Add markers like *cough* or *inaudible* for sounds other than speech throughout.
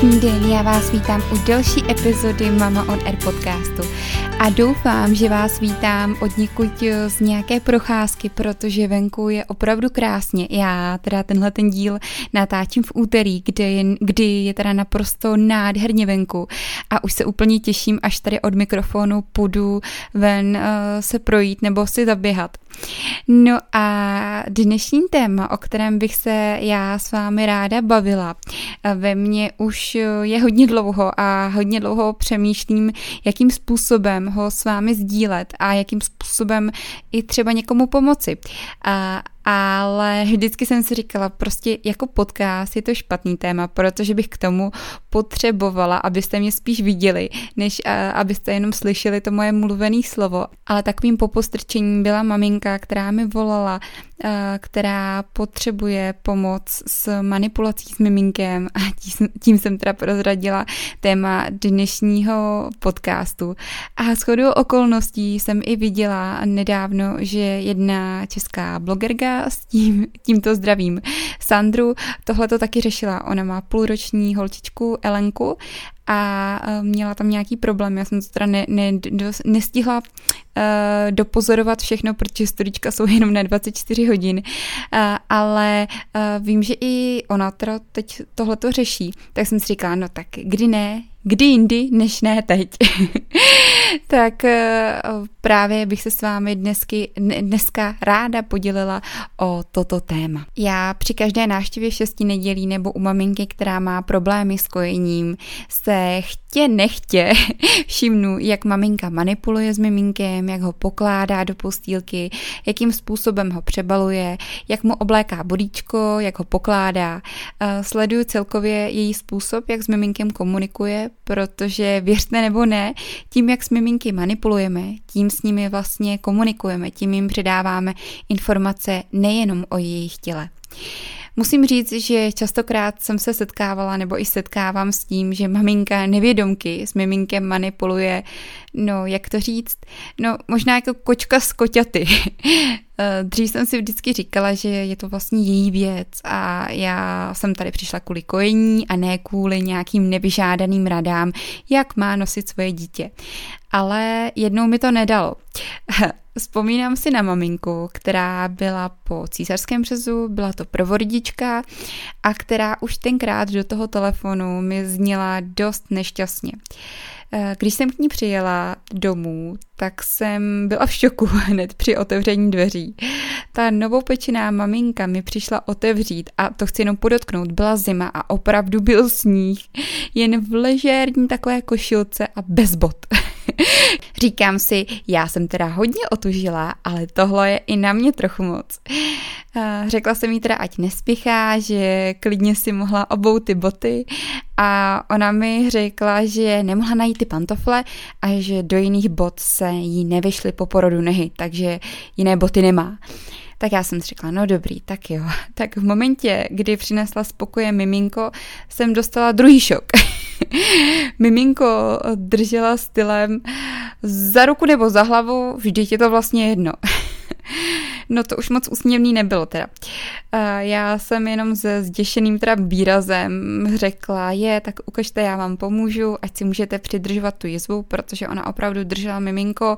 Krásný den, já vás vítám u další epizody Mama on Air podcastu a doufám, že vás vítám od někud z nějaké procházky, protože venku je opravdu krásně. Já teda tenhle ten díl natáčím v úterý, kdy je, kdy je teda naprosto nádherně venku a už se úplně těším, až tady od mikrofonu půjdu ven uh, se projít nebo si zaběhat. No a dnešní téma, o kterém bych se já s vámi ráda bavila, ve mně už je hodně dlouho a hodně dlouho přemýšlím, jakým způsobem ho s vámi sdílet a jakým způsobem i třeba někomu pomoci. A, ale vždycky jsem si říkala, prostě jako podcast je to špatný téma, protože bych k tomu potřebovala, abyste mě spíš viděli, než a, abyste jenom slyšeli to moje mluvené slovo. Ale takovým popostrčením byla maminka, která mi volala, a, která potřebuje pomoc s manipulací s miminkem a tím, tím jsem teda prozradila téma dnešního podcastu. A shodou okolností jsem i viděla nedávno, že jedna česká blogerka s tím, tímto zdravím Sandru tohle to taky řešila. Ona má půlroční holčičku Elenku a e, měla tam nějaký problém. Já jsem to teda ne, ne, do, nestihla uh, dopozorovat všechno, protože studička jsou jenom na 24 hodin, uh, ale uh, vím, že i ona teda teď tohle to řeší, tak jsem si říkala, no tak kdy ne, kdy jindy, než ne teď. *laughs* *laughs* tak eh, právě bych se s vámi dnesky, dneska ráda podělila o toto téma. Já při každé návštěvě šesti nedělí nebo u maminky, která má problémy s kojením, se chtě nechtě *laughs* všimnu, jak maminka manipuluje s miminkem, jak ho pokládá do postýlky, jakým způsobem ho přebaluje, jak mu obléká bodíčko, jak ho pokládá. Eh, sleduju celkově její způsob, jak s miminkem komunikuje, protože věřte nebo ne, tím, jak s miminky manipulujeme, tím s nimi vlastně komunikujeme, tím jim předáváme informace nejenom o jejich těle. Musím říct, že častokrát jsem se setkávala nebo i setkávám s tím, že maminka nevědomky s miminkem manipuluje, no jak to říct, no možná jako kočka z koťaty. Eh, dřív jsem si vždycky říkala, že je to vlastně její věc a já jsem tady přišla kvůli kojení a ne kvůli nějakým nevyžádaným radám, jak má nosit svoje dítě. Ale jednou mi to nedalo. *laughs* Vzpomínám si na maminku, která byla po císařském přezu, byla to provodička a která už tenkrát do toho telefonu mi zněla dost nešťastně. Eh, když jsem k ní přijela domů, tak jsem byla v šoku *laughs* hned při otevření dveří. Ta novopečená maminka mi přišla otevřít a to chci jenom podotknout, byla zima a opravdu byl sníh, jen v ležérní takové košilce a bez bot. *laughs* *laughs* Říkám si, já jsem teda hodně otužila, ale tohle je i na mě trochu moc. Řekla jsem jí teda, ať nespěchá, že klidně si mohla obout ty boty a ona mi řekla, že nemohla najít ty pantofle a že do jiných bot se jí nevyšly po porodu nehy, takže jiné boty nemá. Tak já jsem si řekla, no dobrý, tak jo. *laughs* Tak v momentě, kdy přinesla spokoje miminko, jsem dostala druhý šok. *laughs* miminko držela stylem za ruku nebo za hlavu, vždyť je to vlastně jedno. *laughs* No to už moc úsměvný nebylo teda. Já jsem jenom se zděšeným teda výrazem řekla, je, tak ukažte, já vám pomůžu, ať si můžete přidržovat tu jizvu, protože ona opravdu držela miminko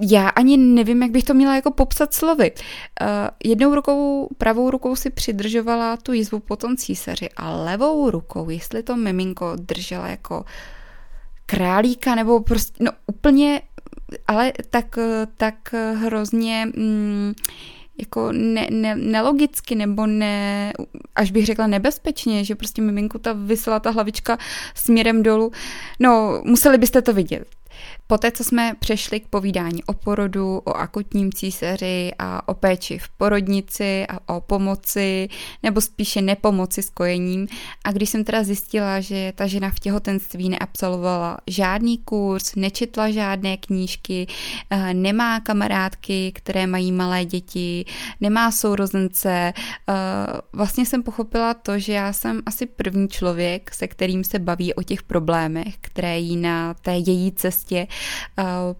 já ani nevím, jak bych to měla jako popsat slovy. Uh, jednou rukou, pravou rukou si přidržovala tu jizvu po tom císaři a levou rukou, jestli to miminko držela jako králíka nebo prostě, no úplně, ale tak, tak hrozně... Mm, jako ne, ne, nelogicky nebo ne, až bych řekla nebezpečně, že prostě miminku ta vysela ta hlavička směrem dolů. No, museli byste to vidět. Poté, co jsme přešli k povídání o porodu, o akutním císaři a o péči v porodnici a o pomoci, nebo spíše nepomoci s kojením, a když jsem teda zjistila, že ta žena v těhotenství neabsolvovala žádný kurz, nečetla žádné knížky, eh, nemá kamarádky, které mají malé děti, nemá sourozence, eh, vlastně jsem pochopila to, že já jsem asi první člověk, se kterým se baví o těch problémech, které jí na té její cestě Eh,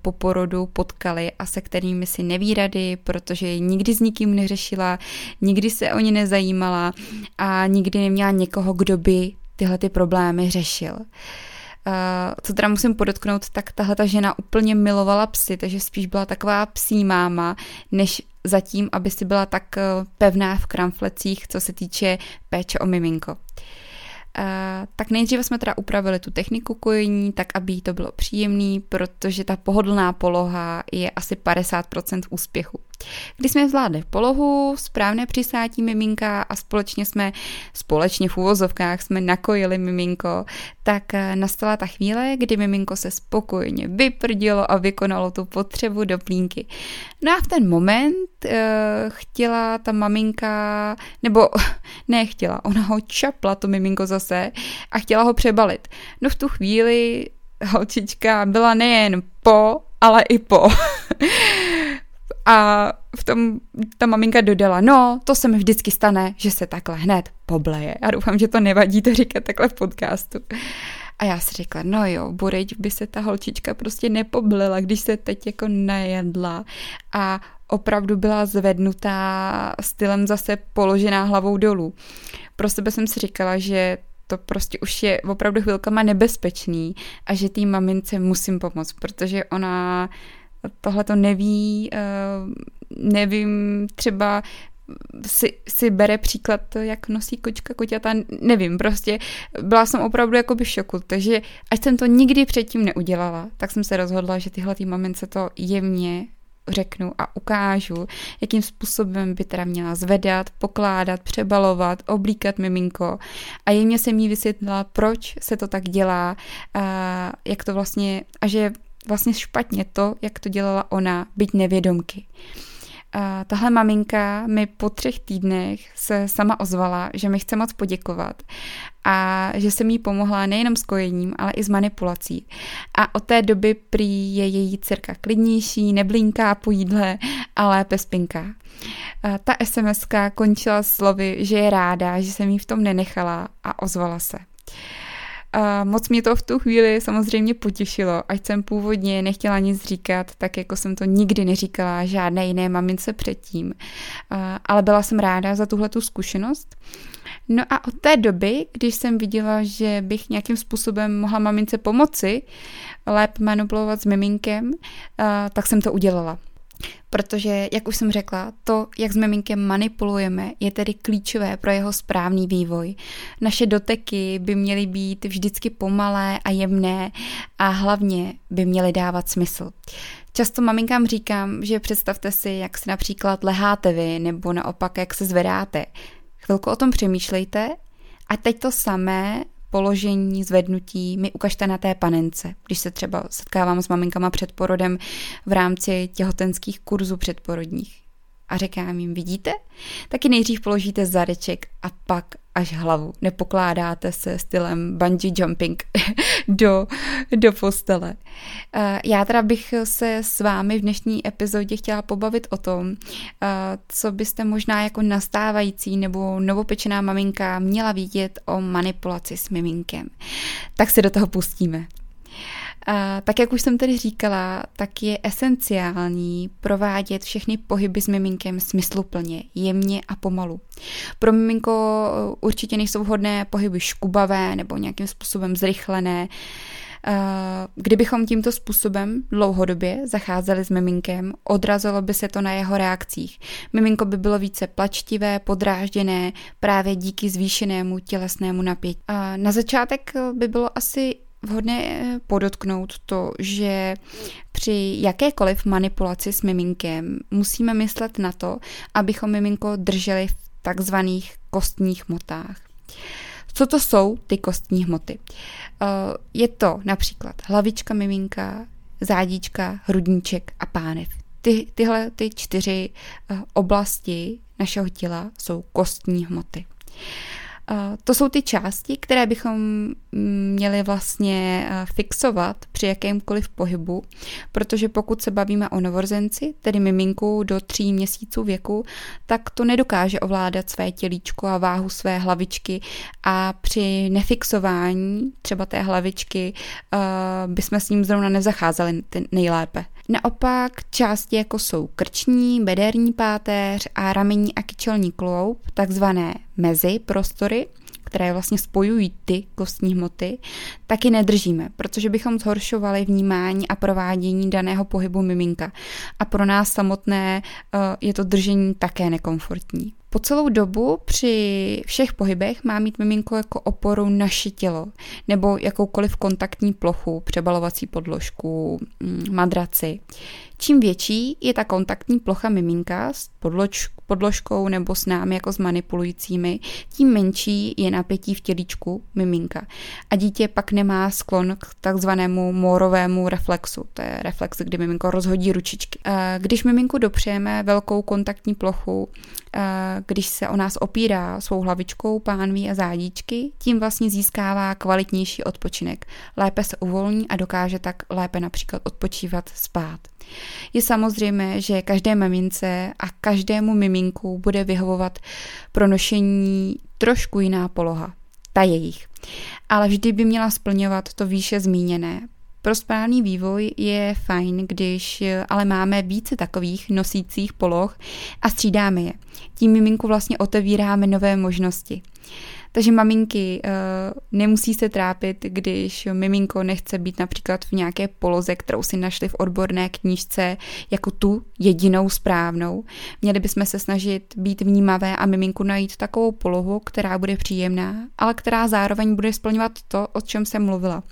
po porodu potkali a se kterými si neví rady, protože nikdy s nikým neřešila, nikdy se o ně nezajímala a nikdy neměla někoho, kdo by tyhle ty problémy řešil. Uh, co teda musím podotknout, tak tahle ta žena úplně milovala psy, takže spíš byla taková psí máma, než zatím, aby si byla tak pevná v kramflecích, co se týče péče o miminko. Uh, tak nejdříve jsme teda upravili tu techniku kojení, tak aby jí to bylo příjemný, protože ta pohodlná poloha je asi 50% úspěchu. Když jsme zvládli polohu, správné přisátí miminka a společně jsme, společně v úvozovkách jsme nakojili miminko, tak eh, nastala ta chvíle, kdy miminko se spokojně vyprdilo a vykonalo tu potřebu do plínky. No a v ten moment uh, chtěla ta maminka, nebo *laughs* nechtěla, ona ho čapla to miminko zase a chtěla ho přebalit. No v tu chvíli holčička byla nejen po, ale i po. *laughs* A v tom ta maminka dodala, no, to se mi vždycky stane, že se takhle hned pobleje. Já doufám, že to nevadí to říkat takhle v podcastu. A já si řekla, no jo, bureď by se ta holčička prostě nepoblela, když se teď jako najedla a opravdu byla zvednutá stylem zase položená hlavou dolů. Pro sebe jsem si říkala, že to prostě už je opravdu chvilkama nebezpečný a že té mamince musím pomoct, protože ona tohle to neví, eh, nevím, třeba si, si bere příklad, jak nosí kočka koťata, nevím, prostě byla jsem opravdu jako by šoku, takže ať jsem to nikdy předtím neudělala, tak jsem se rozhodla, že tyhle tý mamince to jemně řeknu a ukážu, jakým způsobem by teda měla zvedat, pokládat, přebalovat, oblíkat miminko. A jemně jsem jí vysvětlila, proč se to tak dělá, a jak to vlastně, a že vlastně špatně to, jak to dělala ona, být nevědomky. A tahle maminka mi po třech týdnech se sama ozvala, že mi chce moc poděkovat a že jsem jí pomohla nejenom s kojením, ale i s manipulací. A od té doby prý je její dcerka klidnější, neblinká po jídle a lépe spinká. A ta sms končila slovy, že je ráda, že jsem jí v tom nenechala a ozvala se. A moc mě to v tu chvíli samozřejmě potěšilo, ať jsem původně nechtěla nic říkat, tak jako jsem to nikdy neříkala žádné jiné mamince předtím. A, ale byla jsem ráda za tuhle tu zkušenost. No a od té doby, když jsem viděla, že bych nějakým způsobem mohla mamince pomoci lépe manipulovat s miminkem, tak jsem to udělala. Protože, jak už jsem řekla, to, jak s miminkem manipulujeme, je tedy klíčové pro jeho správný vývoj. Naše doteky by měly být vždycky pomalé a jemné a hlavně by měly dávat smysl. Často maminkám říkám, že představte si, jak se například leháte vy, nebo naopak, jak se zvedáte. Chvilku o tom přemýšlejte a teď to samé položení, zvednutí mi ukažte na té panence. Když se třeba setkávám s maminkama před porodem v rámci těhotenských kurzů předporodních. A říkám jim, vidíte? Taky nejdřív položíte zadeček a pak až hlavu. Nepokládáte se stylem bungee jumping *laughs* do, do postele. Eh, já teda bych se s vámi v dnešní epizodě chtěla pobavit o tom, eh, co byste možná jako nastávající nebo novopečená maminka měla vidět o manipulaci s miminkem. Tak se do toho pustíme. Tak jak už jsem tedy říkala, tak je esenciální provádět všechny pohyby s miminkem smysluplně, jemně a pomalu. Pro miminko určitě nejsou vhodné pohyby škubavé nebo nějakým způsobem zrychlené. Kdybychom tímto způsobem dlouhodobě zacházeli s miminkem, odrazilo by se to na jeho reakcích. Miminko by bylo více plačtivé, podrážděné právě díky zvýšenému tělesnému napětí. Na začátek by bylo asi vhodné eh, podotknout to, že při jakékoliv manipulaci s miminkem musíme myslet na to, abychom miminko drželi v takzvaných kostních hmotách. Co to jsou ty kostní hmoty? Eh, je to například hlavička miminka, zádíčka, hrudníček a pánev. Ty, tyhle ty čtyři eh, oblasti našeho těla jsou kostní hmoty. To jsou ty části, které bychom měli vlastně eh, fixovat při jakémkoliv pohybu, protože pokud se bavíme o novorozenci, tedy miminku do tří měsíců věku, tak to nedokáže ovládat své tělíčko a váhu své hlavičky a při nefixování třeba té hlavičky uh, bychom s ním zrovna nezacházeli nejlépe. Naopak části jako jsou krční, bederní páteř a ramení a kyčelní kloub, takzvané mezi prostory, které vlastně spojují ty kostní hmoty, taky nedržíme, protože bychom zhoršovali vnímání a provádění daného pohybu miminka. A pro nás samotné uh, je to držení také nekomfortní. Po celou dobu při všech pohybech má mít miminko jako oporu naše tělo nebo jakoukoliv kontaktní plochu, přebalovací podložku, mm, madraci. Čím větší je ta kontaktní plocha miminka s podlož, podložkou nebo s námi jako s manipulujícími, tím menší je napětí v tělíčku miminka. A dítě pak nemá sklon k takzvanému morovému reflexu. To je reflex, kdy miminko rozhodí ručičky. Když miminku dopřejeme velkou kontaktní plochu, když se o nás opírá svou hlavičkou, pánví a zádíčky, tím vlastně získává kvalitnější odpočinek. Lépe se uvolní a dokáže tak lépe například odpočívat spát. Je samozřejmé, že každé mamince a každému miminku bude vyhovovat pro nošení trošku jiná poloha, ta jejich. Ale vždy by měla splňovat to výše zmíněné. Pro správný vývoj je fajn, když ale máme více takových nosících poloh a střídáme je. Tím miminku vlastně otevíráme nové možnosti. Takže maminky uh, nemusí se trápit, když miminko nechce být například v nějaké poloze, kterou si našli v odborné knížce jako tu jedinou správnou. Měli bychom se snažit být vnímavé a miminku najít takovou polohu, která bude příjemná, ale která zároveň bude splňovat to, o čem jsem mluvila.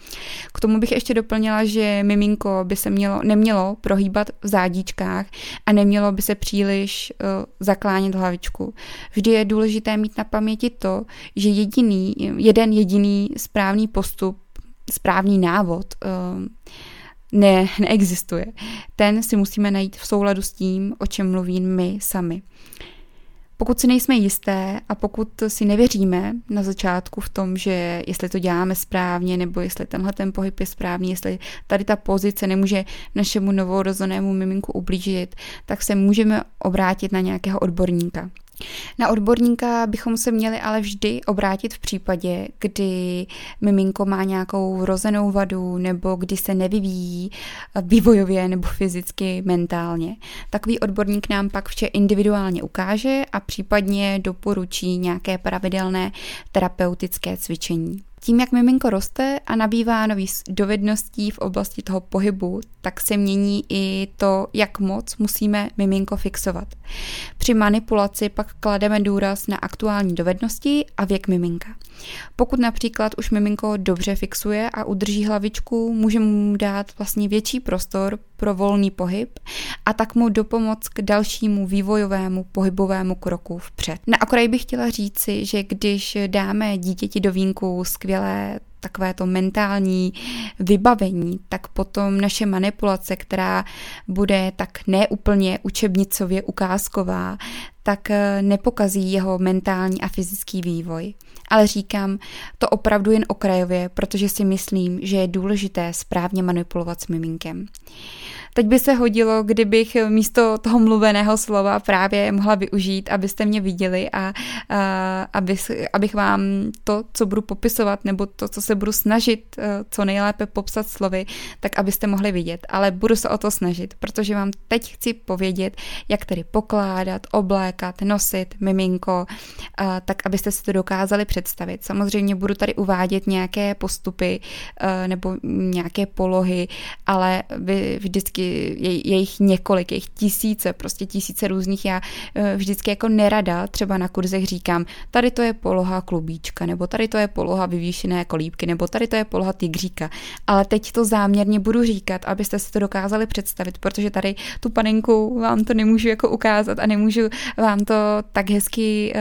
K tomu bych ještě doplnila, že miminko by se mělo, nemělo prohýbat v zádíčkách a nemělo by se příliš uh, hlavičku. Vždy je důležité mít na paměti to, že jediný, jeden jediný správný postup, správný návod ehm, ne, neexistuje. Ten si musíme najít v souladu s tím, o čem mluvím my sami. Pokud si nejsme jisté a pokud si nevěříme na začátku v tom, že jestli to děláme správně, nebo jestli tenhle ten pohyb je správný, jestli tady ta pozice nemůže našemu novorozenému miminku ublížit, tak se můžeme obrátit na nějakého odborníka. Na odborníka bychom se měli ale vždy obrátit v případě, kdy miminko má nějakou vrozenou vadu nebo kdy se nevyvíjí vývojově nebo fyzicky, mentálně. Takový odborník nám pak vše individuálně ukáže a případně doporučí nějaké pravidelné terapeutické cvičení. Tím, jak miminko roste a nabývá nových dovedností v oblasti toho pohybu, tak se mění i to, jak moc musíme miminko fixovat. Při manipulaci pak klademe důraz na aktuální dovednosti a věk miminka. Pokud například už miminko dobře fixuje a udrží hlavičku, můžeme mu dát vlastně větší prostor pro volný pohyb a tak mu dopomoc k dalšímu vývojovému pohybovému kroku vpřed. Na okraj bych chtěla říci, že když dáme dítěti do vínku skvělé takové to mentální vybavení, tak potom naše manipulace, která bude tak neúplně učebnicově ukázková, tak eh, nepokazí jeho mentální a fyzický vývoj. Ale říkám to opravdu jen okrajově, protože si myslím, že je důležité správně manipulovat s miminkem. Teď by se hodilo, kdybych místo toho mluveného slova právě mohla využít, abyste mě viděli a, a aby, abych vám to, co budu popisovat, nebo to, co se budu snažit co nejlépe popsat slovy, tak abyste mohli vidět. Ale budu se o to snažit, protože vám teď chci povědět, jak tedy pokládat, oblékat, nosit miminko, tak abyste si to dokázali představit. Samozřejmě budu tady uvádět nějaké postupy e, nebo nějaké polohy, ale vy vždycky je, jich několik, je jich tisíce, prostě tisíce různých. Já eh, vždycky jako nerada třeba na kurzech říkám, tady to je poloha klubíčka, nebo tady to je poloha vyvýšené kolíbky, nebo tady to je poloha tygříka. Ale teď to záměrně budu říkat, abyste si to dokázali představit, protože tady tu panenku vám to nemůžu jako ukázat a nemůžu vám to tak hezky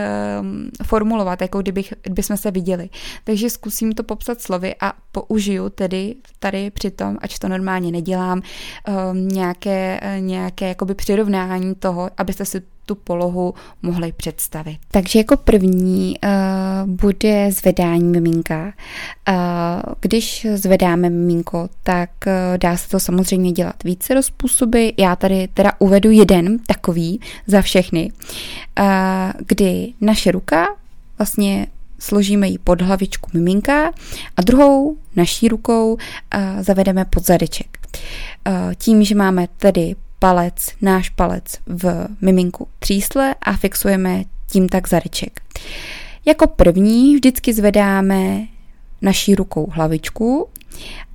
um, formulovat, jako kdybych, kdybychom se viděli. Takže zkusím to popsat slovy a použiju tedy tady přitom, ať to normálně nedělám, um, nějaké, nějaké jakoby přirovnání toho, abyste si tu polohu mohli představit. Takže jako první uh, bude zvedání miminka. Uh, když zvedáme miminko, tak uh, dá se to samozřejmě dělat více způsoby. Já tady teda uvedu jeden takový za všechny, uh, kdy naše ruka vlastně složíme ji pod hlavičku miminka a druhou naší rukou uh, zavedeme pod zadeček. Uh, tím, že máme tedy palec, náš palec v miminku třísle a fixujeme tím tak zadeček. Jako první vždycky zvedáme naší rukou hlavičku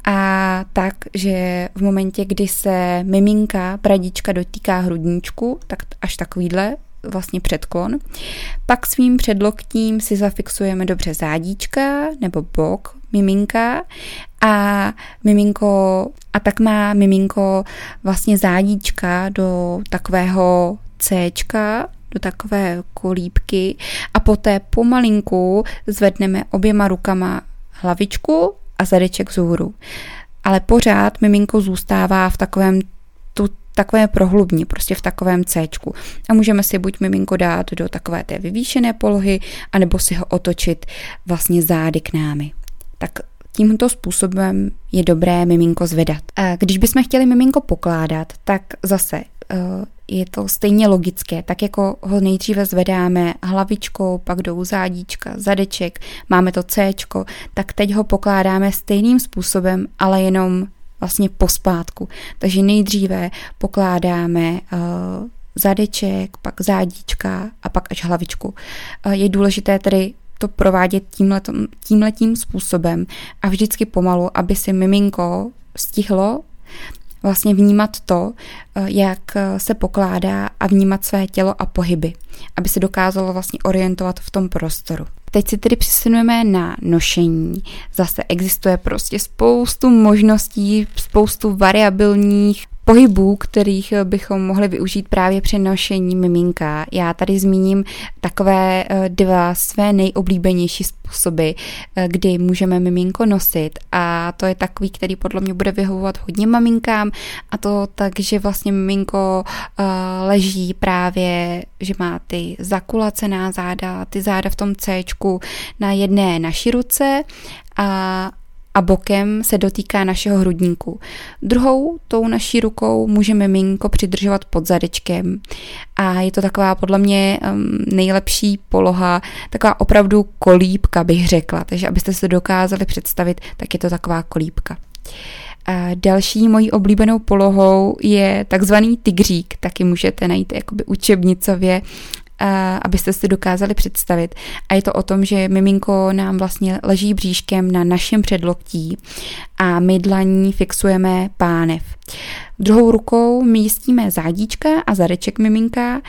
a tak, že v momentě, kdy se miminka, pradička dotýká hrudníčku, tak až takovýhle vlastně předklon. Pak svým předloktím si zafixujeme dobře zádíčka nebo bok miminka a miminko, a tak má miminko vlastně zádíčka do takového C, do takové kolípky a poté pomalinku zvedneme oběma rukama hlavičku a zadeček vzhůru. Ale pořád miminko zůstává v takovém tu, takové prohlubní, prostě v takovém C. A můžeme si buď miminko dát do takové té vyvýšené polohy, anebo si ho otočit vlastně zády k námi. Tak tímto způsobem je dobré miminko zvedat. Když bychom chtěli miminko pokládat, tak zase eh, je to stejně logické, tak jako ho nejdříve zvedáme hlavičkou, pak jdou zádíčka, zadeček, máme to C, tak teď ho pokládáme stejným způsobem, ale jenom vlastně pospátku. Takže nejdříve pokládáme uh, zadeček, pak zádíčka a pak až hlavičku. Uh, je důležité tedy to provádět tímhletím, způsobem a vždycky pomalu, aby si miminko stihlo vlastně vnímat to, eh, jak eh, se pokládá a vnímat své tělo a pohyby, aby se dokázalo vlastně orientovat v tom prostoru. Teď si tedy přesunujeme na nošení. Zase existuje prostě spoustu možností, spoustu variabilních pohybů, kterých bychom mohli využít právě při nošení miminka. Já tady zmíním takové eh, dva své nejoblíbenější způsoby, eh, kdy můžeme miminko nosit. A to je takový, který podle mě bude vyhovovat hodně maminkám. A to tak, že vlastně miminko uh, leží právě, že má ty zakulacená záda, ty záda v tom C na jedné naší ruce. A a bokem se dotýká našeho hrudníku. Druhou tou naší rukou můžeme miminko přidržovat pod zadečkem a je to taková podle mě nejlepší poloha, taková opravdu kolípka bych řekla, takže abyste se dokázali představit, tak je to taková kolípka. A další mojí oblíbenou polohou je takzvaný tygřík, taky můžete najít jakoby učebnicově abyste si dokázali představit. A je to o tom, že miminko nám vlastně leží bříškem na našem předloktí a my dlaní fixujeme pánev. Druhou rukou místíme zádíčka a zadeček miminka.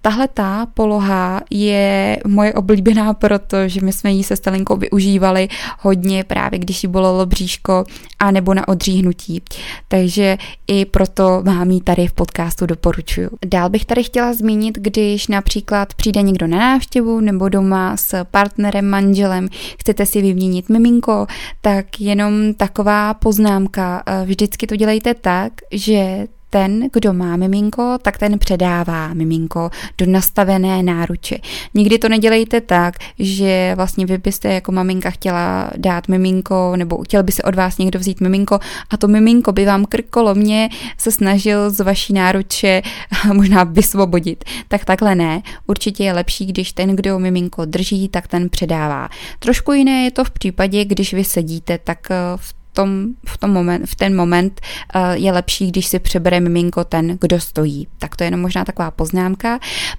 Tahle ta poloha je moje oblíbená, *laughs* protože my jsme ji se Stalinkou využívali hodně právě, když jí bolelo bříško a nebo na odříhnutí. Takže i proto vám ji tady v podcastu doporučuju. Dál bych tady chtěla zmínit, když například přijde někdo na návštěvu nebo doma s partnerem, manželem, chcete si vyměnit miminko, tak jenom taková poznámka. Vždycky to dělejte tak, že ten, kdo má miminko, tak ten předává miminko do nastavené náruče. Nikdy to nedělejte tak, že vlastně vy byste jako maminka chtěla dát miminko, nebo chtěl by se od vás někdo vzít miminko a to miminko by vám krkolomně se snažil z vaší náruče *laughs* možná vysvobodit. Tak takhle ne. Určitě je lepší, když ten, kdo miminko drží, tak ten předává. Trošku jiné je to v případě, když vy sedíte, tak v tom, v, tom moment, v ten moment uh, je lepší, když si přebere miminko ten, kdo stojí. Tak to je jenom možná taková poznámka.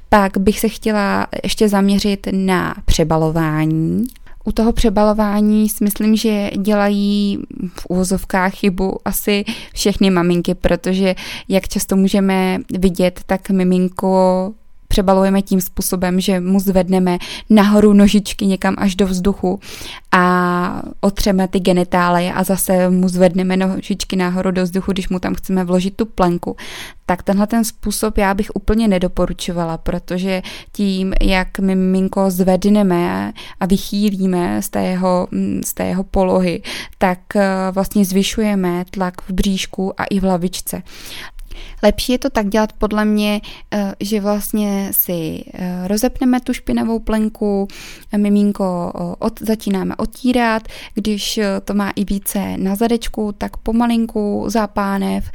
Pak bych se chtěla ještě zaměřit na přebalování. U toho přebalování si myslím, že dělají v úvozovkách chybu asi všechny maminky, protože jak často můžeme vidět, tak miminko přebalujeme tím způsobem, že mu zvedneme nahoru nožičky někam až do vzduchu a otřeme ty genitálie a zase mu zvedneme nožičky nahoru do vzduchu, když mu tam chceme vložit tu plenku. Tak tenhle ten způsob já bych úplně nedoporučovala, protože tím, jak miminko zvedneme a vychýlíme z té jeho, z té jeho polohy, tak eh, vlastně zvyšujeme tlak v bříšku a i v hlavičce. Lepší je to tak dělat podle mě, eh, že vlastně si eh, rozepneme tu špinavou plenku, miminko od, začínáme otírat, když eh, to má i více na zadečku, tak pomalinku za pánev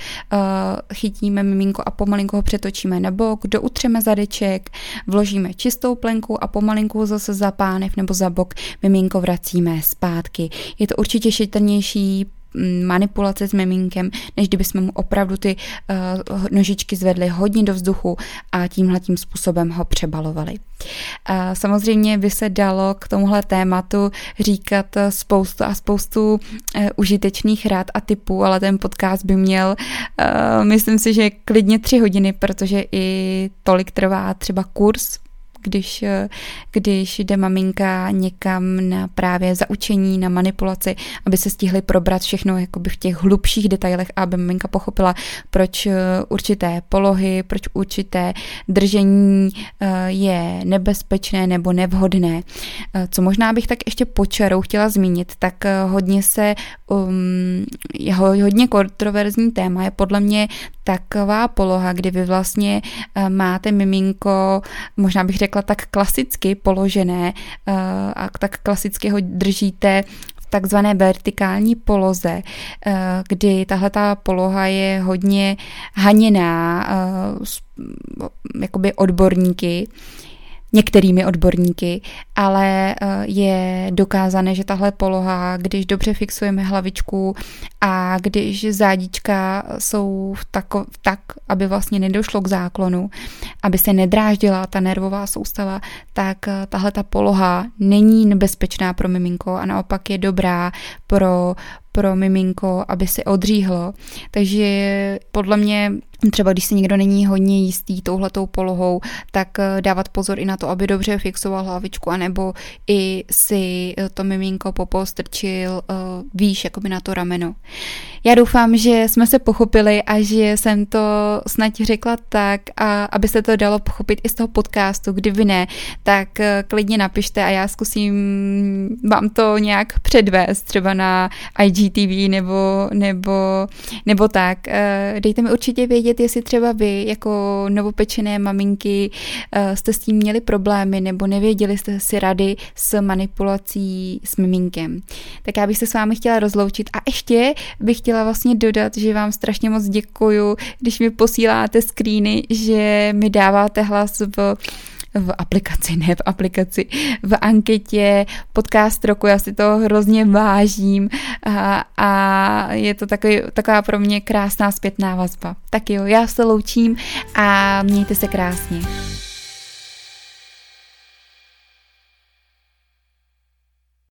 chytíme miminko a pomalinku ho přetočíme na bok, doutřeme zadeček, vložíme čistou plenku a pomalinku zase za pánev nebo za bok miminko vracíme zpátky. Je to určitě šetrnější manipulace s miminkem, než kdyby jsme mu opravdu ty uh, nožičky zvedli hodně do vzduchu a tímhle tím způsobem ho přebalovali. Uh, samozřejmě by se dalo k tomuhle tématu říkat spoustu a spoustu uh, užitečných rád a typů, ale ten podcast by měl, myslím si, že klidně tři hodiny, protože i tolik trvá třeba kurz když, když jde maminka někam na právě zaučení, na manipulaci, aby se stihli probrat všechno jakoby v těch hlubších detailech, aby maminka pochopila, proč určité polohy, proč určité držení eh, je nebezpečné nebo nevhodné. Eh, co možná bych tak ještě počarou chtěla zmínit, tak eh, hodně se, um, hodně kontroverzní téma je podle mě taková poloha, kdy vy vlastně máte miminko, možná bych řekla, řekla, tak klasicky položené eh, a tak klasicky ho držíte v takzvané vertikální poloze, eh, kdy tahle ta poloha je hodně haněná eh, jakoby odborníky, některými odborníky, ale eh, je dokázané, že tahle poloha, když dobře fixujeme hlavičku a když zádička jsou v tako, tak, aby vlastně nedošlo k záklonu, aby se nedráždila ta nervová soustava, tak eh, tahle ta poloha není nebezpečná pro miminko a naopak je dobrá pro pro miminko, aby se odříhlo. Takže podle mě Třeba když si někdo není hodně jistý touhletou polohou, tak eh, dávat pozor i na to, aby dobře fixoval hlavičku, anebo i si eh, to miminko popostrčil uh, výš, jakoby na to rameno. Já doufám, že jsme se pochopili a že jsem to snad řekla tak, a aby se to dalo pochopit i z toho podcastu. Kdyby ne, tak klidně napište a já zkusím vám to nějak předvést, třeba na IGTV nebo, nebo, nebo tak. Dejte mi určitě vědět, jestli třeba vy jako novopečené maminky uh, jste s tím měli problémy nebo nevěděli jste si rady s manipulací s miminkem. Tak já bych se s vámi chtěla rozloučit a ještě bych chtěla vlastně dodat, že vám strašně moc děkuju, když mi posíláte screeny, že mi dáváte hlas v v aplikaci, ne v aplikaci, v anketě podcast roku, já si to hrozně vážím a, a je to takový, taková pro mě krásná zpětná vazba. Tak jo, já se loučím a mějte se krásně.